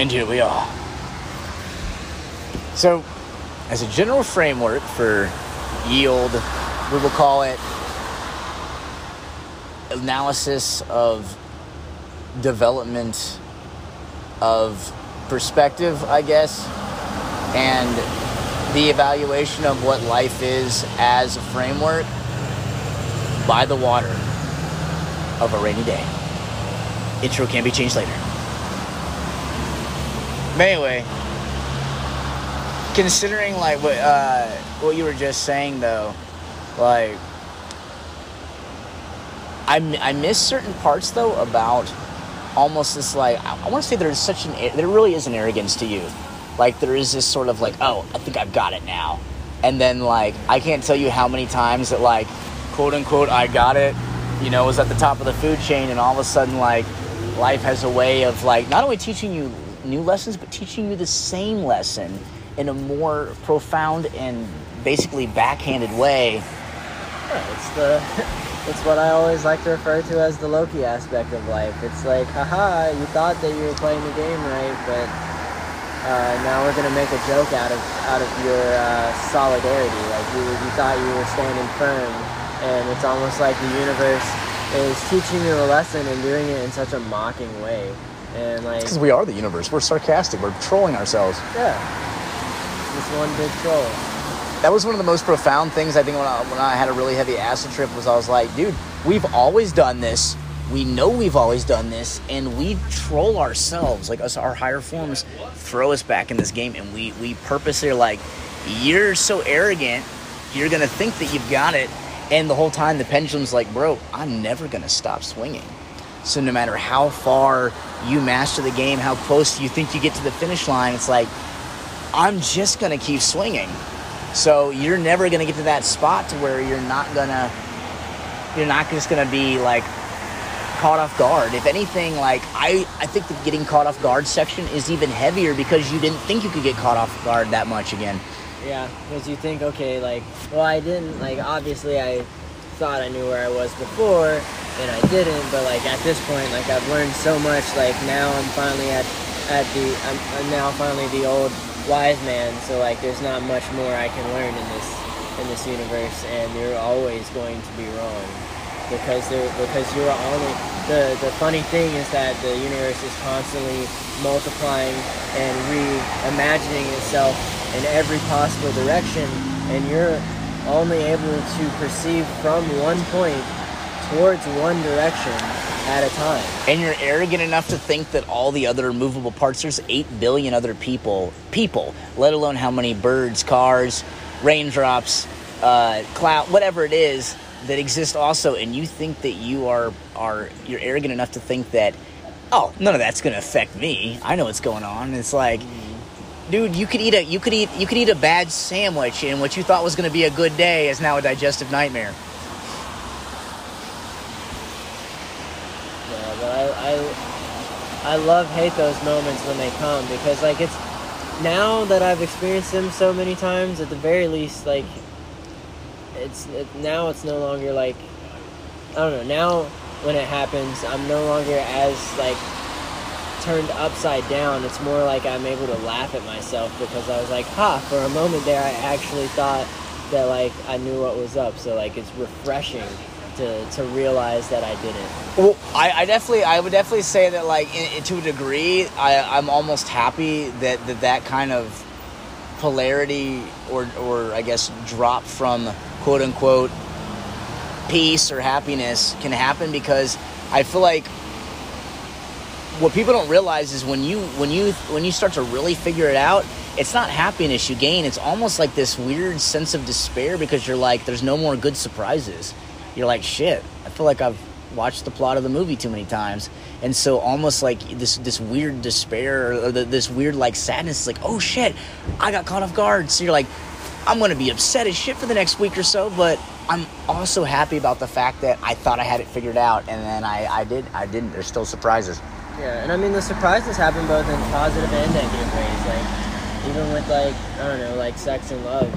And here we are. So, as a general framework for yield, we will call it analysis of development of perspective, I guess, and the evaluation of what life is as a framework by the water of a rainy day. Intro can be changed later. But anyway, considering like what uh, what you were just saying though, like I, I miss certain parts though about almost this like I, I want to say there's such an there really is an arrogance to youth. Like there is this sort of like oh I think I've got it now, and then like I can't tell you how many times that like quote unquote I got it, you know, was at the top of the food chain, and all of a sudden like life has a way of like not only teaching you new lessons but teaching you the same lesson in a more profound and basically backhanded way. Yeah, it's the it's what I always like to refer to as the Loki aspect of life. It's like, haha, you thought that you were playing the game right, but uh, now we're gonna make a joke out of out of your uh, solidarity. Like you, you thought you were standing firm, and it's almost like the universe is teaching you a lesson and doing it in such a mocking way. And like, because we are the universe, we're sarcastic, we're trolling ourselves. Yeah, this one big troll. That was one of the most profound things I think when I, when I had a really heavy acid trip was I was like, dude, we've always done this. We know we've always done this, and we troll ourselves. Like us, our higher forms throw us back in this game, and we we purposely are like, you're so arrogant, you're gonna think that you've got it, and the whole time the pendulum's like, bro, I'm never gonna stop swinging. So no matter how far you master the game, how close you think you get to the finish line, it's like, I'm just gonna keep swinging. So you're never gonna get to that spot to where you're not gonna, you're not just gonna be like caught off guard. If anything, like I, I think the getting caught off guard section is even heavier because you didn't think you could get caught off guard that much again. Yeah, because you think, okay, like, well, I didn't, like, obviously I thought I knew where I was before, and I didn't, but, like, at this point, like, I've learned so much, like, now I'm finally at, at the, I'm, I'm now finally the old wise man, so, like, there's not much more I can learn in this, in this universe, and you're always going to be wrong. Because there, because you're only the the funny thing is that the universe is constantly multiplying and reimagining itself in every possible direction, and you're only able to perceive from one point towards one direction at a time. And you're arrogant enough to think that all the other movable parts, there's 8 billion other people, people, let alone how many birds, cars, raindrops, uh, cloud, whatever it is that exist also. And you think that you are, are, you're arrogant enough to think that, oh, none of that's going to affect me. I know what's going on. It's like, dude, you could eat a you could eat you could eat a bad sandwich, and what you thought was going to be a good day is now a digestive nightmare. Yeah, but I, I, love hate those moments when they come because like it's now that I've experienced them so many times. At the very least, like it's it, now it's no longer like I don't know. Now when it happens, I'm no longer as like turned upside down. It's more like I'm able to laugh at myself because I was like, ha, for a moment there I actually thought that like I knew what was up. So like it's refreshing to, to realize that I didn't. Well, I, I definitely, I would definitely say that, like, in, in- to a degree, I, I'm almost happy that, that that kind of polarity, or, or I guess, drop from quote unquote peace or happiness can happen because I feel like what people don't realize is when you when you when you start to really figure it out it's not happiness you gain it's almost like this weird sense of despair because you're like there's no more good surprises you're like shit i feel like i've watched the plot of the movie too many times and so almost like this this weird despair or the, this weird like sadness like oh shit i got caught off guard so you're like i'm gonna be upset as shit for the next week or so but i'm also happy about the fact that i thought i had it figured out and then i i did i didn't there's still surprises Yeah, and I mean the surprises happen both in positive and negative ways. Like even with like I don't know, like sex and love.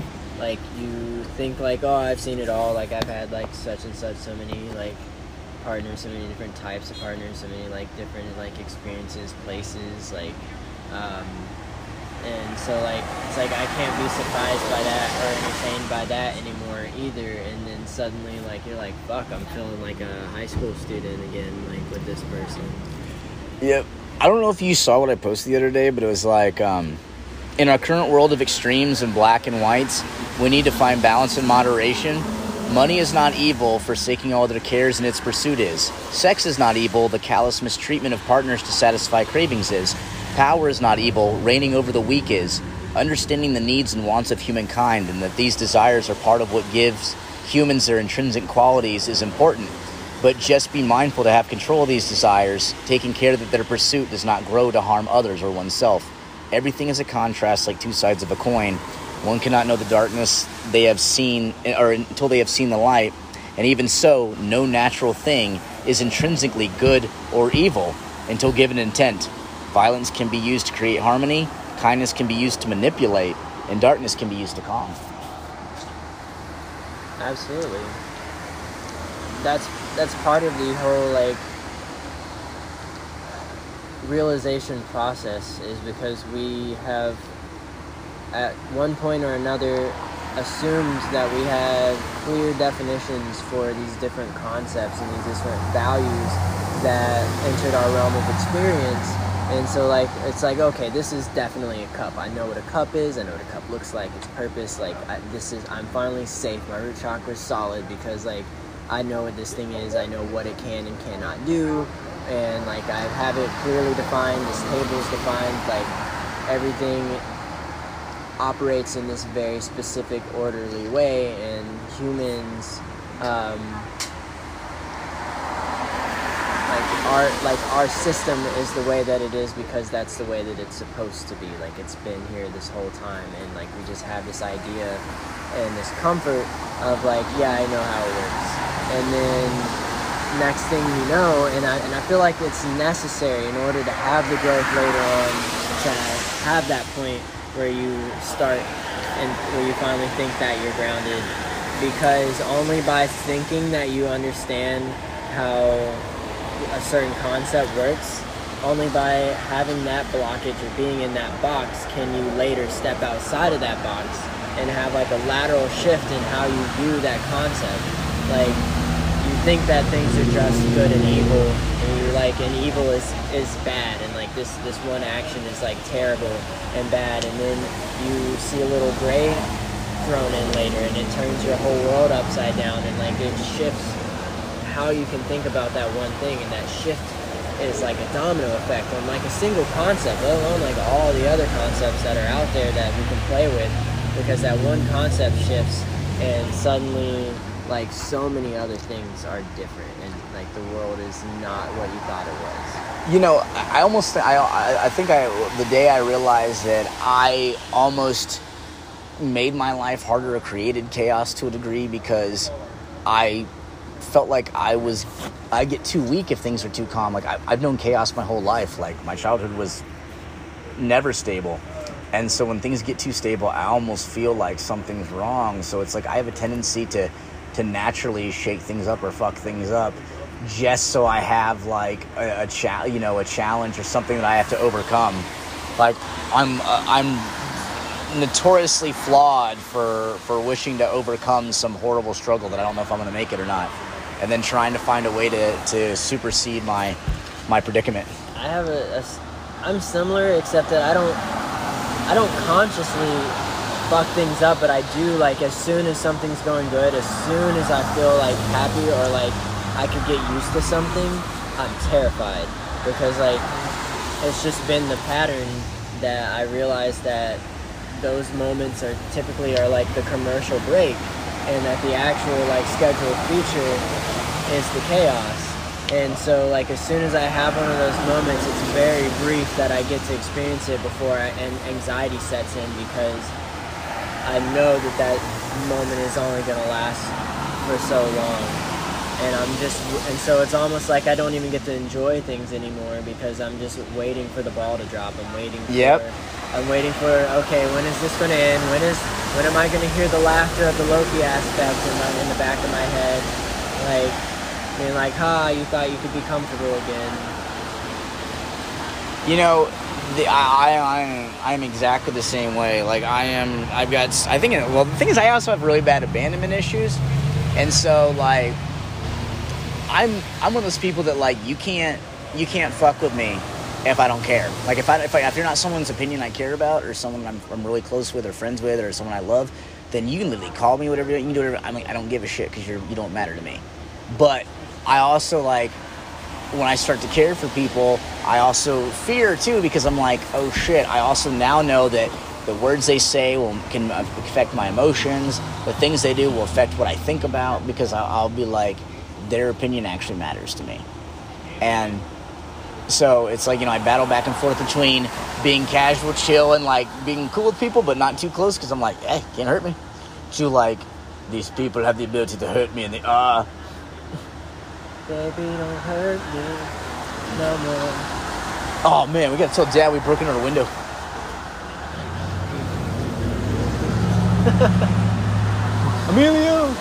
Like you think like, oh, I've seen it all. Like I've had like such and such, so many like partners, so many different types of partners, so many like different like experiences, places. Like Um, and so like it's like I can't be surprised by that or entertained by that anymore either. And then suddenly like you're like, fuck, I'm feeling like a high school student again, like with this person. Yep. I don't know if you saw what I posted the other day, but it was like, um, in our current world of extremes and black and whites, we need to find balance and moderation. Money is not evil, forsaking all other cares in its pursuit is. Sex is not evil, the callous mistreatment of partners to satisfy cravings is. Power is not evil, reigning over the weak is. Understanding the needs and wants of humankind and that these desires are part of what gives humans their intrinsic qualities is important. But just be mindful to have control of these desires, taking care that their pursuit does not grow to harm others or oneself. Everything is a contrast like two sides of a coin. One cannot know the darkness they have seen, or until they have seen the light. And even so, no natural thing is intrinsically good or evil until given intent. Violence can be used to create harmony, kindness can be used to manipulate, and darkness can be used to calm. Absolutely. That's that's part of the whole like realization process is because we have at one point or another assumed that we have clear definitions for these different concepts and these different values that entered our realm of experience and so like it's like okay, this is definitely a cup. I know what a cup is. I know what a cup looks like. Its purpose. Like I, this is I'm finally safe. My root chakra is solid because like I know what this thing is. I know what it can and cannot do, and like I have it clearly defined. This table is defined. Like everything operates in this very specific orderly way, and humans. Um, like our like our system is the way that it is because that's the way that it's supposed to be like it's been here this whole time and like we just have this idea and this comfort of like yeah i know how it works and then next thing you know and i, and I feel like it's necessary in order to have the growth later on to have that point where you start and where you finally think that you're grounded because only by thinking that you understand how a certain concept works, only by having that blockage or being in that box can you later step outside of that box and have like a lateral shift in how you view that concept. Like think that things are just good and evil, and you're like, and evil is is bad, and like this this one action is like terrible and bad, and then you see a little gray thrown in later, and it turns your whole world upside down, and like it shifts how you can think about that one thing and that shift is like a domino effect on like a single concept, let alone like all the other concepts that are out there that we can play with because that one concept shifts and suddenly like so many other things are different and like the world is not what you thought it was you know i almost i i think i the day i realized that i almost made my life harder or created chaos to a degree because i felt like I was, I get too weak if things are too calm. Like I, I've known chaos my whole life. Like my childhood was never stable. And so when things get too stable, I almost feel like something's wrong. So it's like I have a tendency to to naturally shake things up or fuck things up just so I have like a, a cha- you know, a challenge or something that I have to overcome. Like I'm uh, I'm notoriously flawed for for wishing to overcome some horrible struggle that I don't know if I'm going to make it or not and then trying to find a way to, to supersede my my predicament. I have a, a I'm similar except that I don't I don't consciously fuck things up, but I do like as soon as something's going good, as soon as I feel like happy or like I could get used to something, I'm terrified because like it's just been the pattern that I realized that those moments are typically are like the commercial break and that the actual like scheduled feature is the chaos. And so, like, as soon as I have one of those moments, it's very brief that I get to experience it before I, and anxiety sets in because I know that that moment is only going to last for so long. And I'm just, and so it's almost like I don't even get to enjoy things anymore because I'm just waiting for the ball to drop. I'm waiting. For, yep. I'm waiting for okay, when is this going to end? When is when am I going to hear the laughter of the Loki aspect in, my, in the back of my head? Like being like, ha, you thought you could be comfortable again. You know, the, I, I, I'm exactly the same way. Like I am, I've got. I think. Well, the thing is, I also have really bad abandonment issues, and so like, I'm I'm one of those people that like you can't you can't fuck with me if I don't care. Like if I if, I, if you're not someone's opinion I care about, or someone I'm, I'm really close with, or friends with, or someone I love, then you can literally call me whatever you can do. Whatever. I mean, I don't give a shit because you're you don't matter to me. But I also like when I start to care for people, I also fear too because I'm like, oh shit. I also now know that the words they say will can affect my emotions. The things they do will affect what I think about because I'll, I'll be like, their opinion actually matters to me, and so it's like you know I battle back and forth between being casual, chill, and like being cool with people, but not too close because I'm like, hey, can't hurt me. To like, these people have the ability to hurt me, and they uh. Baby, don't hurt me no more. Oh man, we gotta tell Dad we broke into her window. Emilio.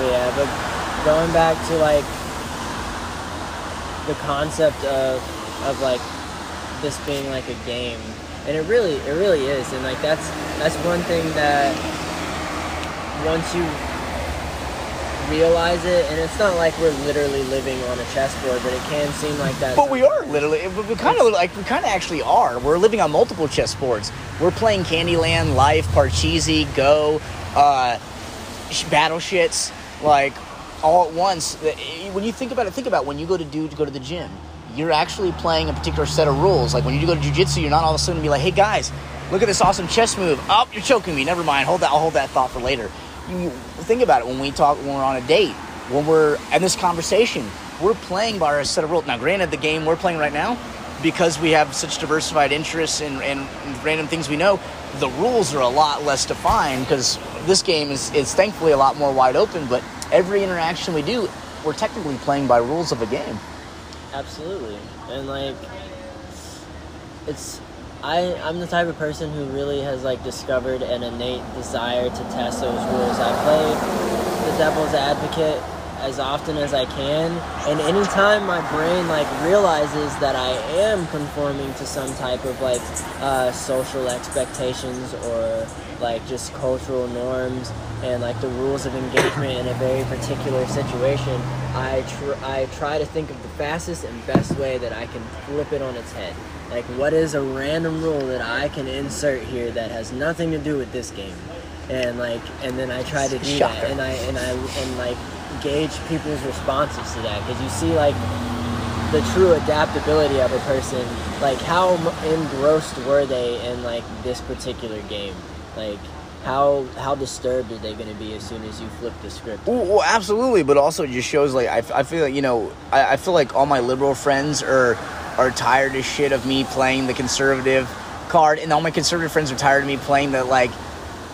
Yeah, but going back to like the concept of of like this being like a game, and it really it really is, and like that's that's one thing that once you realize it, and it's not like we're literally living on a chessboard, but it can seem like that. But we are literally. We kind of like we kind of actually are. We're living on multiple chessboards. We're playing Candyland, Life, Parcheesi, Go, uh, Battle Shits, like all at once. When you think about it, think about when you go to do to go to the gym. You're actually playing a particular set of rules. Like when you go to jujitsu, you're not all of a sudden be like, "Hey guys, look at this awesome chess move." Oh, you're choking me. Never mind. Hold that. I'll hold that thought for later. You think about it when we talk when we're on a date, when we're in this conversation, we're playing by our set of rules. Now, granted, the game we're playing right now, because we have such diversified interests and, and random things we know, the rules are a lot less defined because this game is, is thankfully a lot more wide open. But every interaction we do, we're technically playing by rules of a game. Absolutely, and like it's I I'm the type of person who really has like discovered an innate desire to test those rules. I play the devil's advocate as often as I can, and anytime my brain like realizes that I am conforming to some type of like uh, social expectations or like just cultural norms and like the rules of engagement in a very particular situation, I tr- I try to think of the fastest and best way that I can flip it on its head. Like, what is a random rule that I can insert here that has nothing to do with this game? And like, and then I try to do Shocker. that, and I and I and like gauge people's responses to that because you see like the true adaptability of a person. Like, how engrossed were they in like this particular game? Like, how how disturbed are they going to be as soon as you flip the script? Well, well, absolutely, but also it just shows like I, I feel like you know I, I feel like all my liberal friends are are tired as shit of me playing the conservative card, and all my conservative friends are tired of me playing the like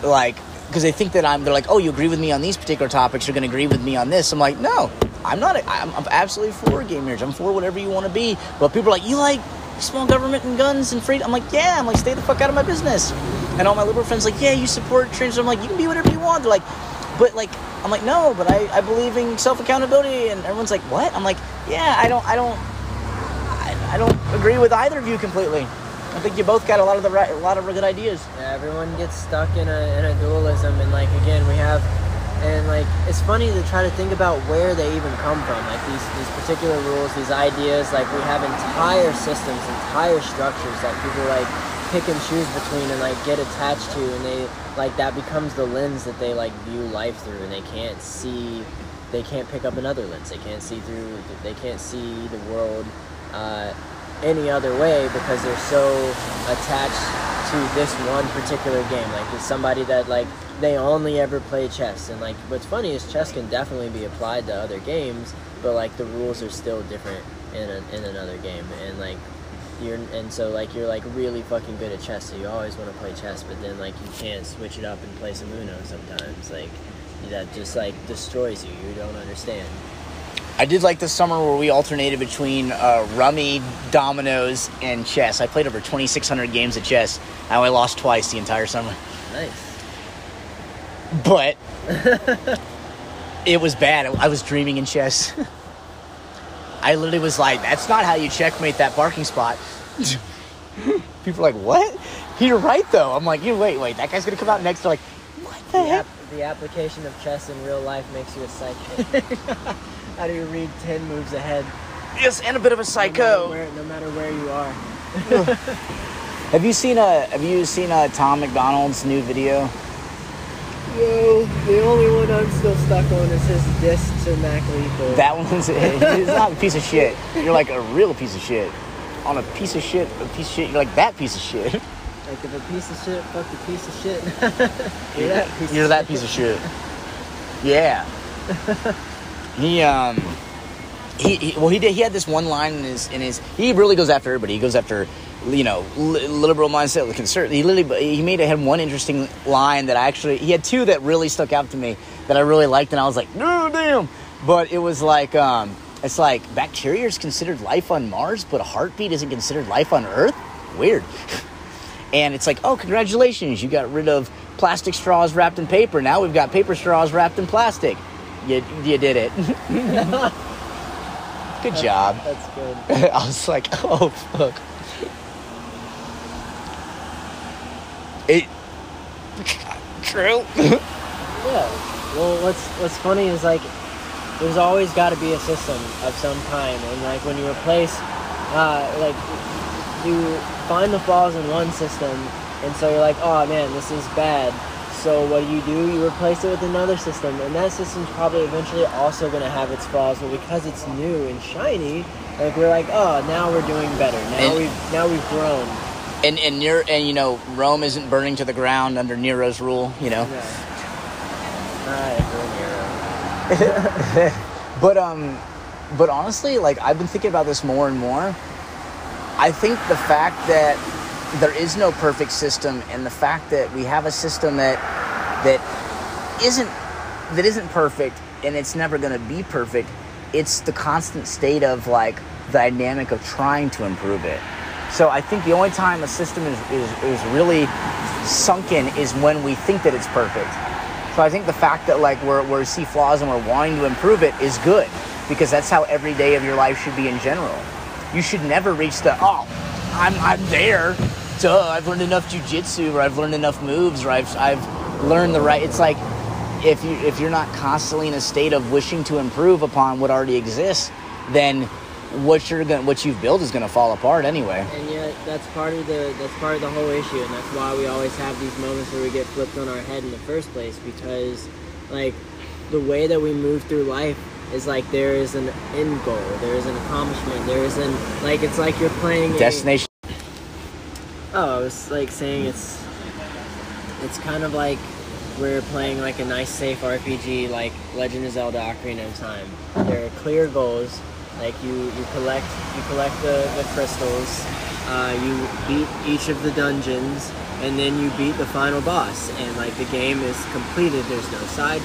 like because they think that I'm they're like oh you agree with me on these particular topics you're going to agree with me on this. I'm like no I'm not a, I'm, I'm absolutely for gay marriage. I'm for whatever you want to be. But people are like you like small government and guns and freedom? I'm like yeah I'm like stay the fuck out of my business. And all my liberal friends like yeah you support trans I'm like you can be whatever you want. They're like but like I'm like no but I, I believe in self accountability and everyone's like what? I'm like yeah I don't I don't I, don't agree with either of you completely I think you both got a lot of the right a lot of good ideas Yeah, everyone gets stuck in a, in a dualism, and like again, we have, and like it's funny to try to think about where they even come from. Like these these particular rules, these ideas. Like we have entire systems, entire structures that people like pick and choose between, and like get attached to, and they like that becomes the lens that they like view life through, and they can't see, they can't pick up another lens. They can't see through. They can't see the world. Uh, any other way because they're so attached to this one particular game. Like it's somebody that like they only ever play chess, and like what's funny is chess can definitely be applied to other games, but like the rules are still different in a, in another game, and like you're and so like you're like really fucking good at chess, so you always want to play chess, but then like you can't switch it up and play some Uno sometimes, like that just like destroys you. You don't understand. I did like the summer where we alternated between uh, rummy, dominoes, and chess. I played over 2,600 games of chess. I only lost twice the entire summer. Nice. But it was bad. I was dreaming in chess. I literally was like, "That's not how you checkmate that parking spot." People are like, "What?" You're right though. I'm like, "You wait, wait. That guy's gonna come out next." They're like, "What the The, heck?" app, the application of chess in real life makes you a psycho. How do you read ten moves ahead? Yes, and a bit of a No matter psycho. where, no matter where you are. Have you seen a Have you seen a Tom MacDonald's new video? No, the only one I'm still stuck on is his diss to Mac Lethal. That one's it's not a piece of shit. You're like a real piece of shit. On a piece of shit, a piece of shit. You're like that piece of shit. like if a piece of shit, fuck the piece of shit. You're that piece You're of that shit. piece of shit. Yeah. He um. He, he well he did he had this one line in his in his he really goes after everybody. He goes after you know li- liberal mindset the conservative he literally he made it had one interesting line that I actually he had two that really stuck out to me that I really liked and I was like no damn. But it was like um it's like bacteria is considered life on Mars but a heartbeat isn't considered life on Earth? Weird. And it's like oh congratulations you got rid of plastic straws wrapped in paper. Now we've got paper straws wrapped in plastic you, you did it good job That's good. I was like, oh fuck. It true. Yeah. Well, what's what's funny is like there's always got to be a system of some kind, and like when you replace, uh, like you find the flaws in one system, and so you're like, oh man, this is bad. So what do you do? You replace it with another system, and that system's probably eventually also going to have its flaws, but because it's new and shiny, like we're like, oh, now we're doing better. Now And- we've now we've grown. and and Nero, and you know Rome isn't burning to the ground under Nero's rule. You know. Yeah. But um, but honestly, like I've been thinking about this more and more. I think the fact that there is no perfect system, and the fact that we have a system that that isn't that isn't perfect, and it's never going to be perfect. It's the constant state of like the dynamic of trying to improve it. So I think the only time a system is, is, is really sunken is when we think that it's perfect. So I think the fact that like we're, we see flaws and we're wanting to improve it is good because that's how every day of your life should be in general. You should never reach the oh, I'm I'm there. Duh, I've learned enough jujitsu or I've learned enough moves or I've I've learned the right. It's like if you if you're not constantly in a state of wishing to improve upon what already exists, then what you're gonna what you've built is gonna fall apart anyway. And yet, that's part of the that's part of the whole issue, and that's why we always have these moments where we get flipped on our head in the first place. Because, like, the way that we move through life is like there is an end goal, there is an accomplishment, there is an like it's like you're playing a- Destination. Oh, I was like saying it's it's kind of like we're playing like a nice safe RPG like Legend of Zelda Ocarina of Time. There are clear goals. Like you, you collect you collect the, the crystals, uh, you beat each of the dungeons, and then you beat the final boss. And like the game is completed. There's no side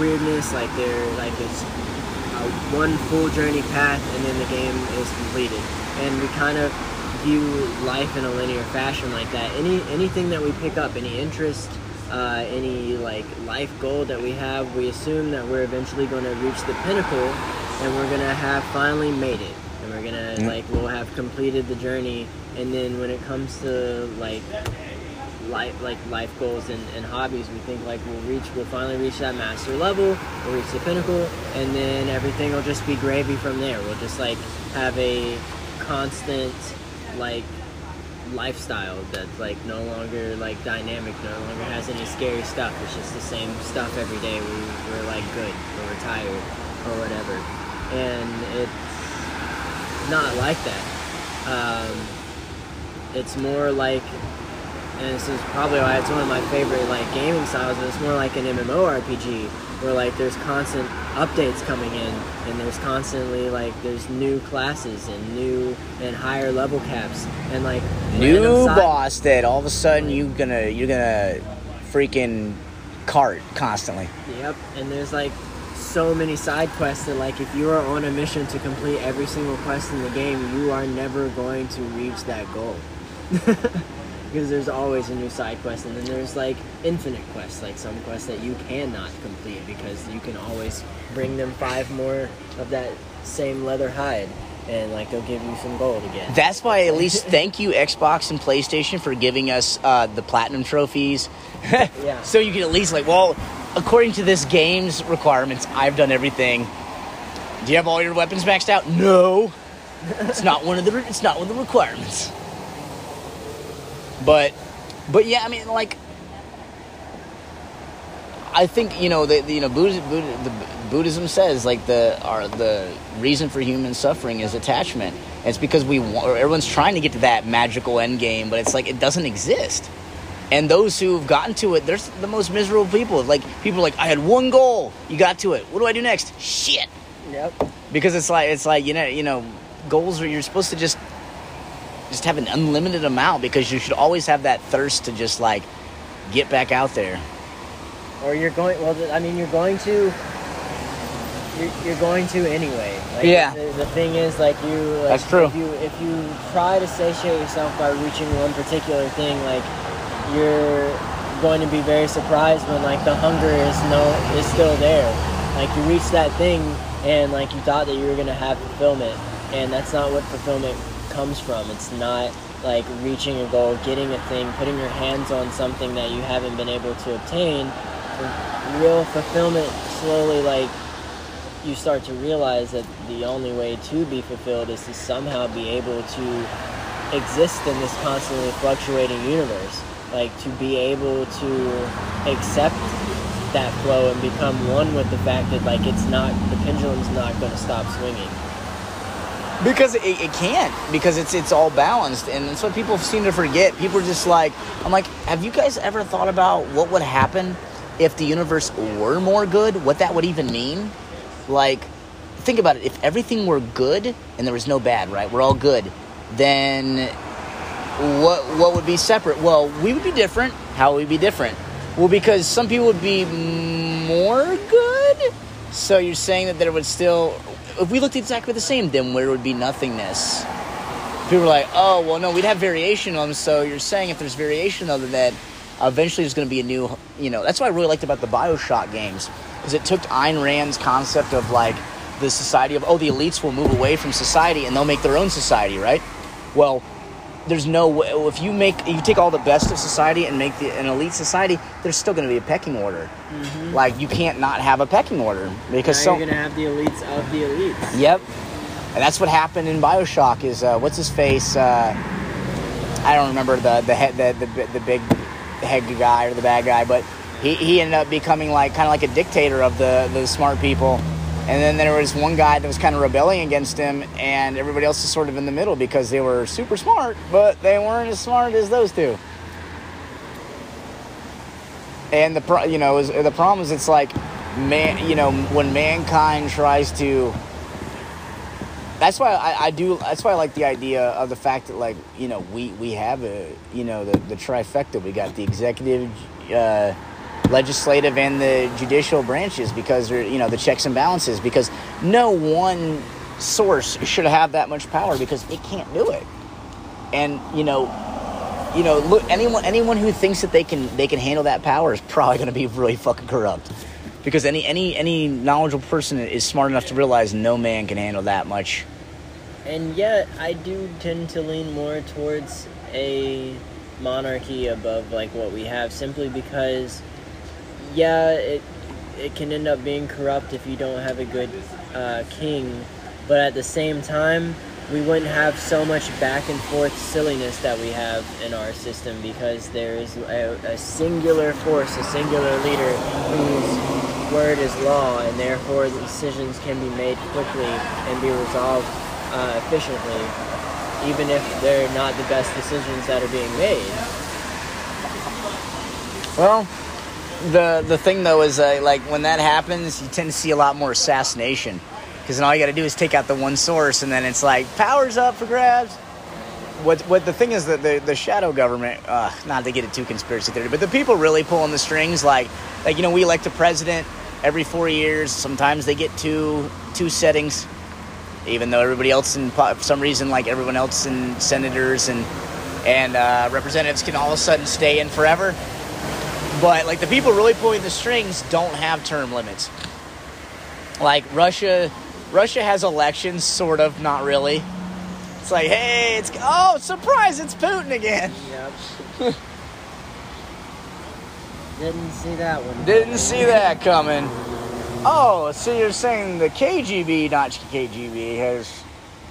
weirdness. Like there like it's uh, one full journey path, and then the game is completed. And we kind of view life in a linear fashion like that. Any anything that we pick up, any interest, uh, any like life goal that we have, we assume that we're eventually going to reach the pinnacle, and we're gonna have finally made it, and we're gonna Yeah. like we'll have completed the journey. And then when it comes to like life like life goals and, and hobbies we think like we'll reach we'll finally reach that master level we'll reach the pinnacle and then everything will just be gravy from there we'll just like have a constant like lifestyle that's like no longer like dynamic no longer has any scary stuff. It's just the same stuff every day. We, we're like good or we're tired or whatever. And it's not like that. Um, it's more like and this is probably why it's one of my favorite like gaming styles but it's more like an MMORPG where like there's constant updates coming in and there's constantly like there's new classes and new and higher level caps and like New boss that all of a sudden you gonna you're gonna freaking cart constantly. Yep, and there's like so many side quests that like if you are on a mission to complete every single quest in the game, you are never going to reach that goal. because there's always a new side quest and then there's like infinite quests, like some quests that you cannot complete because you can always bring them five more of that same leather hide, and like they'll give you some gold again. That's why at least thank you Xbox and PlayStation for giving us uh, the platinum trophies. Yeah. So you can at least like, well, according to this game's requirements, I've done everything. Do you have all your weapons maxed out? No. it's not one of the it's not one of the requirements. But but yeah, I mean like I think you know the, the you know Buddhism, the Buddhism says like the our the reason for human suffering is attachment. And it's because we want, or everyone's trying to get to that magical end game, but it's like it doesn't exist. And those who've gotten to it, they're the most miserable people. Like people are like I had one goal, you got to it. What do I do next? Shit. Yep. Because it's like it's like you know you know goals are you're supposed to just just have an unlimited amount because you should always have that thirst to just like get back out there. Or you're going. Well, I mean, you're going to. You're, you're going to anyway. Like, Yeah. The, the thing is, like you. Like, That's true. If you if you try to satiate yourself by reaching one particular thing, like you're going to be very surprised when like the hunger is no is still there. Like you reach that thing and like you thought that you were gonna have fulfillment, and that's not what fulfillment comes from. It's not like reaching a goal, getting a thing, putting your hands on something that you haven't been able to obtain. Real fulfillment slowly like you start to realize that the only way to be fulfilled is to somehow be able to exist in this constantly fluctuating universe. Like to be able to accept that flow and become one with the fact that like it's not the pendulum's not going to stop swinging. Because it, it can't. Because it's it's all balanced, and that's what people seem to forget. People are just like, I'm like, have you guys ever thought about what would happen if the universe were more good? What that would even mean? Like, think about it. If everything were good and there was no bad, right? We're all good. Then what what would be separate? Well, we would be different. How would we be different? Well, because some people would be more good. So you're saying that there would still, if we looked exactly the same, then there would be nothingness. People are like, oh, well, no, we'd have variation on them. So you're saying if there's variation of that, eventually there's going to be a new, you know, that's what I really liked about the Bioshock games, is it took Ayn Rand's concept of like the society of, oh, the elites will move away from society and they'll make their own society, right? Well, there's no way if you make you take all the best of society and make the, an elite society there's still going to be a pecking order like you can't not have a pecking order because now so you're going to have the elites of the elites. Yep. And that's what happened in Bioshock. Is uh, what's his face? Uh, I don't remember the the head the, the the big head guy or the bad guy, but he, he ended up becoming like kind of like a dictator of the the smart people. And then there was one guy that was kind of rebelling against him, and everybody else is sort of in the middle because they were super smart, but they weren't as smart as those two. And the pro- you know is, the problem is it's like man you know when mankind tries to that's why I, I do that's why I like the idea of the fact that like you know we we have a you know the the trifecta we got the executive uh, legislative and the judicial branches because they're you know the checks and balances because no one source should have that much power because it can't do it. And you know you know look anyone anyone who thinks that they can they can handle that power is probably going to be really fucking corrupt. Because any any any knowledgeable person is smart enough to realize no man can handle that much. And yet, I do tend to lean more towards a monarchy above like what we have, simply because, yeah, it it can end up being corrupt if you don't have a good uh, king, but at the same time, we wouldn't have so much back and forth silliness that we have in our system because there is a, a singular force, a singular leader whose word is law, and therefore the decisions can be made quickly and be resolved uh, efficiently, even if they're not the best decisions that are being made. well the the thing though is uh, like when that happens you tend to see a lot more assassination. Because then all you got to do is take out the one source and then it's like powers up for grabs. What what the thing is that the the shadow government uh, not to get it too conspiracy theory but the people really pulling the strings like like you know we elect a president every four years. Sometimes they get two two settings even though everybody else in for some reason like everyone else in senators and and uh, representatives can all of a sudden stay in forever but like the people really pulling the strings don't have term limits like russia Russia has elections, sort of, not really. It's like, hey, it's oh, surprise, it's Putin again. Yep. Didn't see that one. Didn't see that coming. Oh, so you're saying the KGB, not KGB, has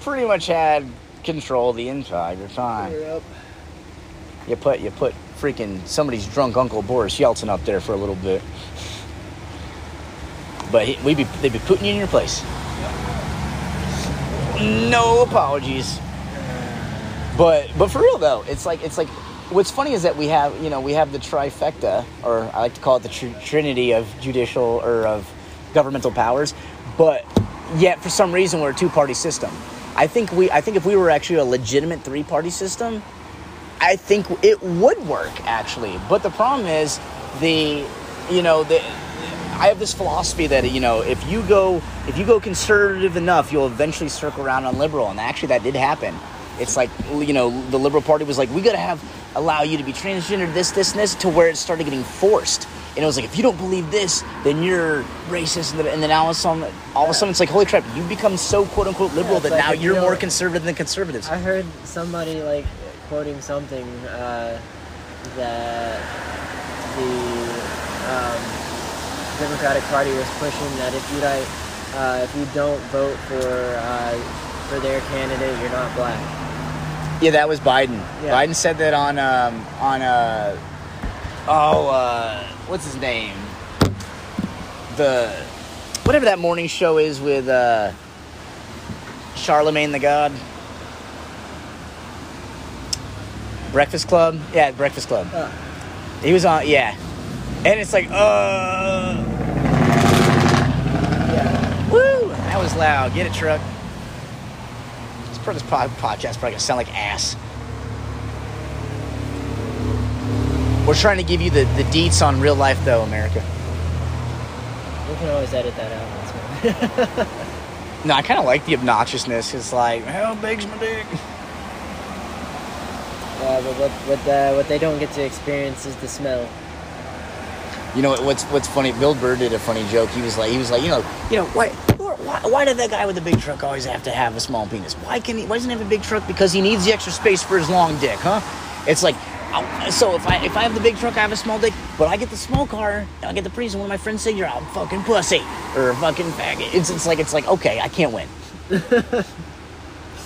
pretty much had control the entire time. Yep. You put you put freaking somebody's drunk Uncle Boris Yeltsin up there for a little bit. But he, we be they'd be putting you in your place. No apologies. But but for real though, it's like it's like what's funny is that we have you know we have the trifecta, or I like to call it the tr- trinity of judicial or of governmental powers, but yet for some reason we're a two party system. I think we I think if we were actually a legitimate three party system, I think it would work actually. But the problem is the you know the I have this philosophy that you know if you go if you go conservative enough, you'll eventually circle around on liberal, and actually that did happen. It's like you know the Liberal Party was like we gotta have allow you to be transgender, this, this, and this, to where it started getting forced. And it was like if you don't believe this, then you're racist. And then, all of a sudden, all of a sudden, it's like holy crap, you've become so quote unquote liberal Yeah, that like now you're you more conservative than conservatives. I heard somebody like quoting something uh, that the um, Democratic Party was pushing that if you like, uh, if you don't vote for uh, for their candidate, you're not black. Yeah, that was Biden. Yeah. Biden said that on um, on uh, oh uh, what's his name? The whatever that morning show is with uh, Charlamagne the God. Breakfast Club. Yeah, Breakfast Club. Uh, He was on. Yeah, and it's like uh, yeah. woo, that was loud. Get it, truck. This pro- this pod- podcast probably gonna sound like ass. We're trying to give you the, the deets on real life, though, America. We can always edit that out. That's. No, I kind of like the obnoxiousness. It's like, how big's my dick? Uh, but what what uh, what they don't get to experience is the smell. You know what's what's funny? Bill Burr did a funny joke. He was like, he was like, you know, you know, why, why, why did that guy with the big truck always have to have a small penis? Why can he? Why doesn't he have a big truck? Because he needs the extra space for his long dick, huh? It's like, so if I if I have the big truck, I have a small dick, but I get the small car, I get the Prius, and one of my friends say you're a fucking pussy or a fucking faggot. It's it's like it's like okay, I can't win.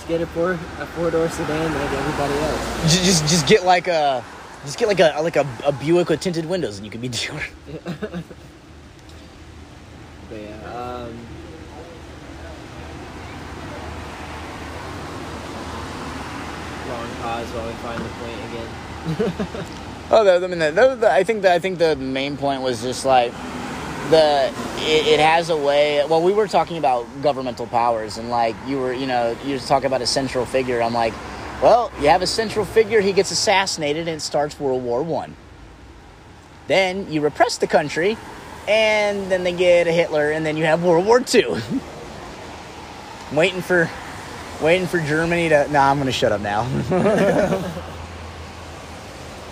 Just get a four a four door sedan like everybody else. Just just, just get like a. Just get like a like a, a Buick with tinted windows, and you can be doing. But yeah, um, long pause while we find the point again. Oh, the, I mean, the, the- I think that I think the main point was just like the it, it has a way. Well, we were talking about governmental powers, and like you were, you know, you were talking about a central figure. I'm like, well, you have a central figure. He gets assassinated, and it starts World War One. Then you repress the country, and then they get a Hitler, and then you have World War Two. waiting for, waiting for Germany to. Nah, I'm gonna shut up now.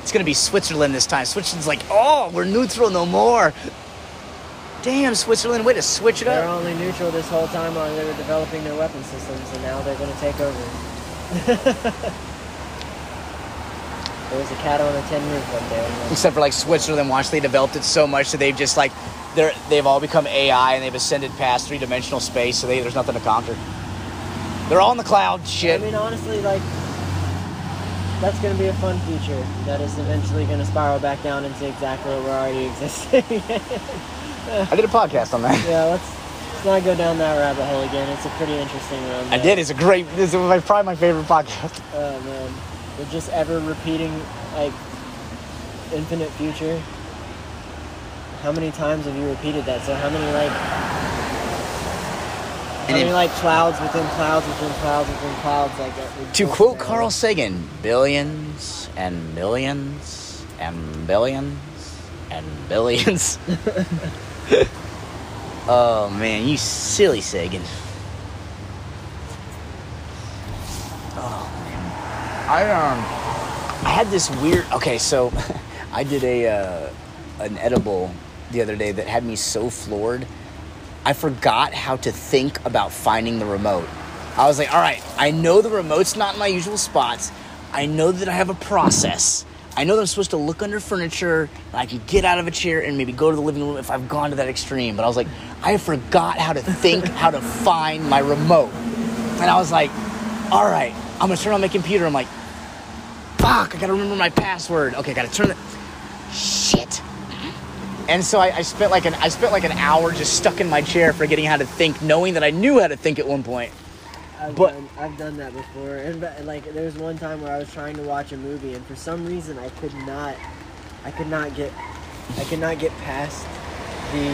It's gonna be Switzerland this time. Switzerland's like, oh, we're neutral no more. Damn, Switzerland, way to switch it up. They're only neutral this whole time while they were developing their weapon systems, and now they're going to take over. there was a cat on a tin roof one day. Except for like Switzerland, once they developed it so much that they've just like, they're they've all become AI and they've ascended past three dimensional space, so they, there's nothing to conquer. They're all in the cloud. Shit. I mean, honestly, like that's going to be a fun future that is eventually going to spiral back down into exactly what we're already existing. Eh. I did a podcast on that. yeah, let's let's not go down that rabbit hole again. It's a pretty interesting one. I did. It's a great. This is my, probably my favorite podcast. Oh man, we're just ever repeating like infinite future. How many times have you repeated that? So how many like how And many like clouds within clouds within clouds within clouds like that? To quote? Carl Sagan, billions and millions and billions and billions. oh man, you silly Sagan. Oh man, I um, I had this weird. Okay, so I did a uh, an edible the other day that had me so floored. I forgot how to think about finding the remote. I was like, all right, I know the remote's not in my usual spots. I know that I have a process. I know that I'm supposed to look under furniture. and I can get out of a chair and maybe go to the living room if I've gone to that extreme. But I was like, I forgot how to think, how to find my remote. And I was like, all right, I'm gonna turn on my computer. I'm like, fuck, I gotta remember my password. Okay, I gotta turn it. shit. And so I, I spent like an I spent like an hour just stuck in my chair forgetting how to think, knowing that I knew how to think at one point. I've But- done, I've done that before, and like there was one time where I was trying to watch a movie, and for some reason I could not, I could not get, I could not get past the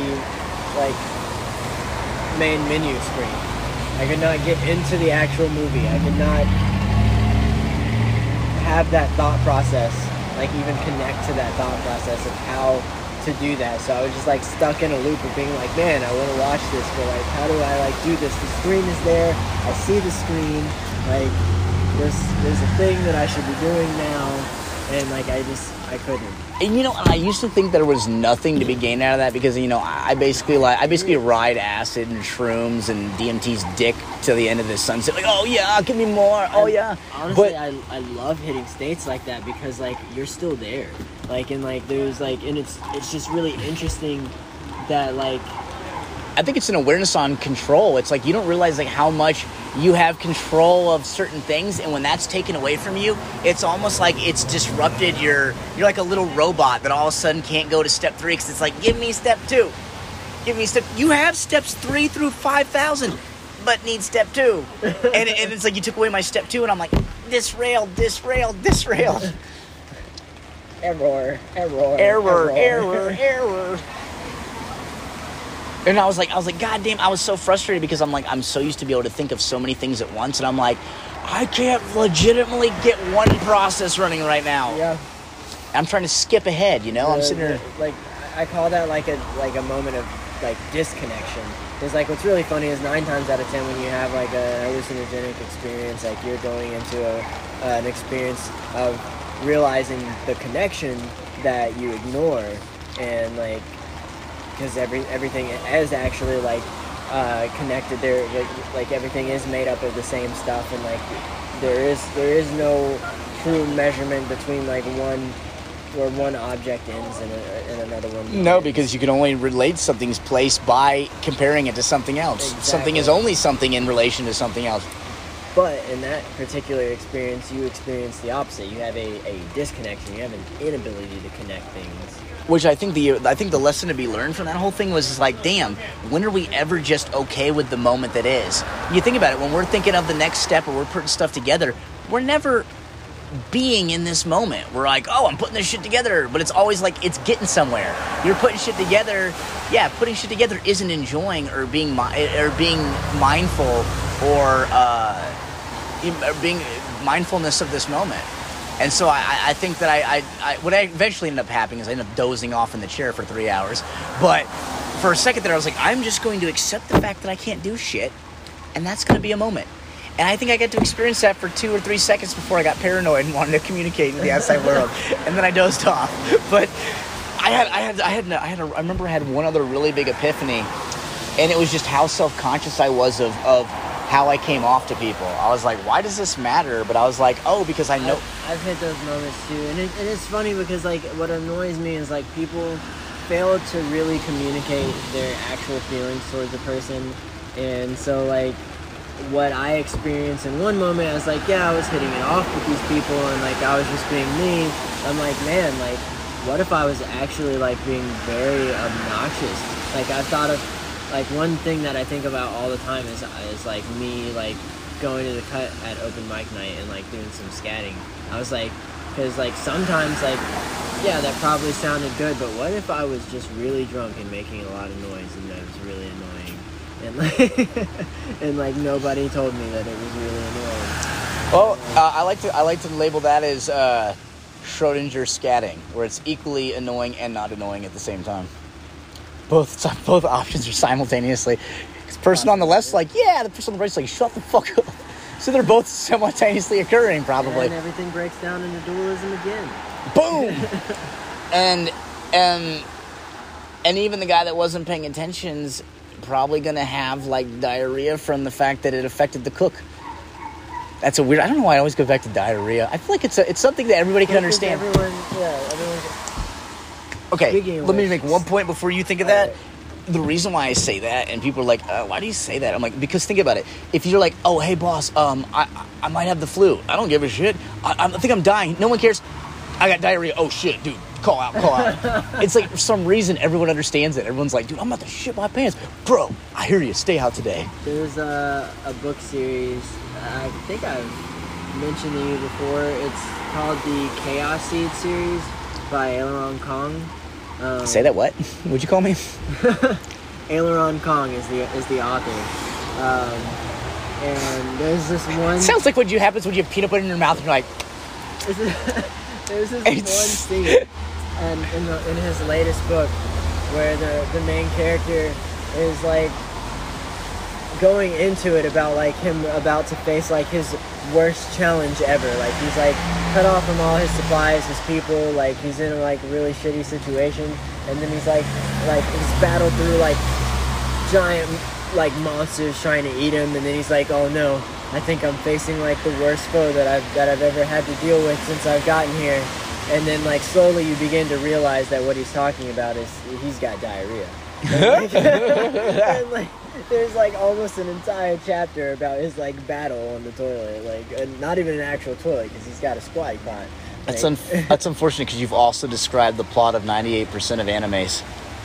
like main menu screen. I could not get into the actual movie. I could not have that thought process, like even connect to that thought process of how to do that. So I was just like stuck in a loop of being like, man, I want to watch this, but like, how do I like do this? The screen is there. I see the screen. Like, there's there's a thing that I should be doing now, and like I just I couldn't. And you know, I used to think there was nothing to be gained out of that because you know I basically like I basically ride acid and shrooms and DMT's dick to the end of the sunset. Like, oh yeah, give me more. Oh I- yeah. Honestly, but I, I love hitting states like that because like you're still there. Like and like there's like and it's it's just really interesting that like I think it's an awareness on control. It's like you don't realize like how much you have control of certain things, and when that's taken away from you, it's almost like it's disrupted your. You're like a little robot that all of a sudden can't go to step three because it's like, give me step two, give me step. You have steps three through five thousand, but need step two, and, and it's like you took away my step two, and I'm like, this rail, this rail, this rail, error, error, error, error, error. And I was like, I was like, God damn! I was so frustrated because I'm like, I'm so used to be able to think of so many things at once, and I'm like, I can't legitimately get one process running right now. Yeah. I'm trying to skip ahead, you know. I'm sitting here. the- like I call that like a like a moment of like disconnection. Because like what's really funny is nine times out of ten when you have like a hallucinogenic experience, like you're going into a an experience of realizing the connection that you ignore, and like because every everything is actually like uh, connected. There like, like everything is made up of the same stuff, and like there is there is no true measurement between like one where one object ends and, a, and another one. No, because you can only relate something's place by comparing it to something else. Something is only something in relation to something else. But in that particular experience, you experience the opposite. You have a, a disconnection. You have an inability to connect things. Which I think the I think the lesson to be learned from that whole thing was just like, damn, when are we ever just okay with the moment that is? You think about it when we're thinking of the next step or we're putting stuff together, we're never being in this moment. We're like, oh, I'm putting this shit together, but it's always like it's getting somewhere. You're putting shit together. Yeah, putting shit together isn't enjoying or being mi- or being mindful or uh, being mindfulness of this moment. And so I, I- think that I, I, I what I eventually ended up happening is I ended up dozing off in the chair for three hours. But for a second there, I was like, I'm just going to accept the fact that I can't do shit, and that's going to be a moment. And I think I got to experience that for two or three seconds before I got paranoid and wanted to communicate with the outside world, and then I dozed off. But I had, I had, I had, I had, a, I remember I had one other really big epiphany, and it was just how self-conscious I was of, of how I came off to people. I was like, why does this matter? But I was like, oh, because I know. I've, I've hit those moments too, and, it, and it's funny because like what annoys me is like people fail to really communicate their actual feelings towards a person, and so like what I experienced in one moment, I was like, yeah, I was hitting it off with these people, and like I was just being me. I'm like, man, like what if I was actually like being very obnoxious? Like I thought of like one thing that I think about all the time is is like me like going to the cut at open mic night and like doing some scatting. I was like, because like sometimes like yeah, that probably sounded good, but what if I was just really drunk and making a lot of noise and that was really annoying, and like and like nobody told me that it was really annoying. Well, uh, I like to I like to label that as uh, Schrodinger scatting, where it's equally annoying and not annoying at the same time. Both both options are simultaneously. the person on the left's like, yeah, the person on the right's like, shut the fuck up. So they're both simultaneously occurring, probably. And everything breaks down into dualism again. Boom. and and and even the guy that wasn't paying attention's probably gonna have like diarrhea from the fact that it affected the cook. That's a weird. I don't know why I always go back to diarrhea. I feel like it's a, it's something that everybody can understand. Everyone, yeah, everyone. Okay, let me make one point before you think of that. Alright. The reason why I say that, and people are like, uh, "Why do you say that?" I'm like, because think about it. If you're like, "Oh, hey, boss, um, I I- I might have the flu. I don't give a shit. I, I think I'm dying. No one cares. I got diarrhea. Oh shit, dude, call out, call out." it's like for some reason everyone understands it. Everyone's like, "Dude, I'm about to shit my pants, bro. I hear you. Stay out today." There's a, a book series. I think I've mentioned to you before. It's called the Chaos Seed series by Aleron Kong. Um, Say that what? Would you call me? Aleron Kong is the is the author. Um, and there's this one. Sounds like what you happens when you have peanut butter in your mouth and you're like, there's this It's- one scene, and in the in his latest book, where the the main character is like going into it about like him about to face like his worst challenge ever. Like he's like cut off from all his supplies, his people. Like he's in a like really shitty situation, and then he's like like he's battled through like giant like monsters trying to eat him, and then he's like, oh no. I think I'm facing like the worst foe that I've that I've ever had to deal with since I've gotten here. And then like slowly you begin to realize that what he's talking about is he's got diarrhea. And, like, there's like almost an entire chapter about his like battle on the toilet, like not even an actual toilet because he's got a squatty pot. That's un- that's unfortunate because you've also described the plot of 98% of animes.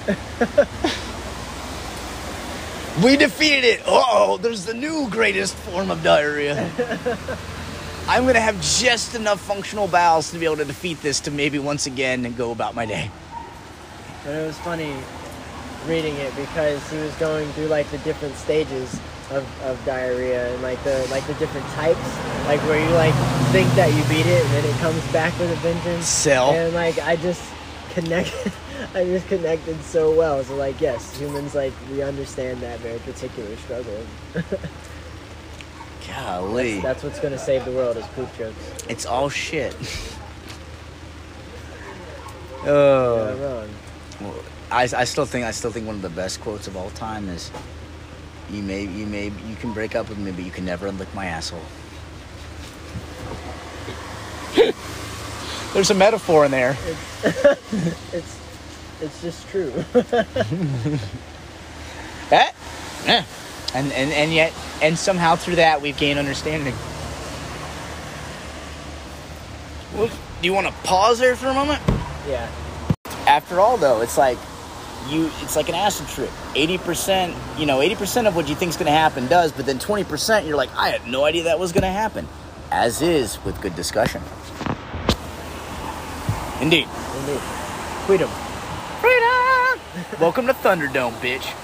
we defeated it. Oh, there's the new greatest form of diarrhea. I'm gonna have just enough functional bowels to be able to defeat this to maybe once again and go about my day. But it was funny reading it because he was going through like the different stages of, of diarrhea and like the like the different types, like where you like think that you beat it and then it comes back with a vengeance. Cell. And like I just connected, I just connected so well. So like yes, humans like we understand that very particular struggle. Golly, That's what's gonna save the world is poop jokes. it's all shit. Oh. not wrong. Well, I, I still think I still think one of the best quotes of all time is you may you may you can break up with me but you can never lick my asshole. There's a metaphor in there. It's it's just true. Eh? Eh. And, and and yet and somehow through that we've gained understanding. Well, do you want to pause there for a moment? yeah. after all though it's like you it's like an acid trip. 80% you know 80% of what you think is going to happen does but then 20% you're like i had no idea that was going to happen. As is with good discussion. Indeed. Indeed. Freedom. freedom! Welcome to thunderdome bitch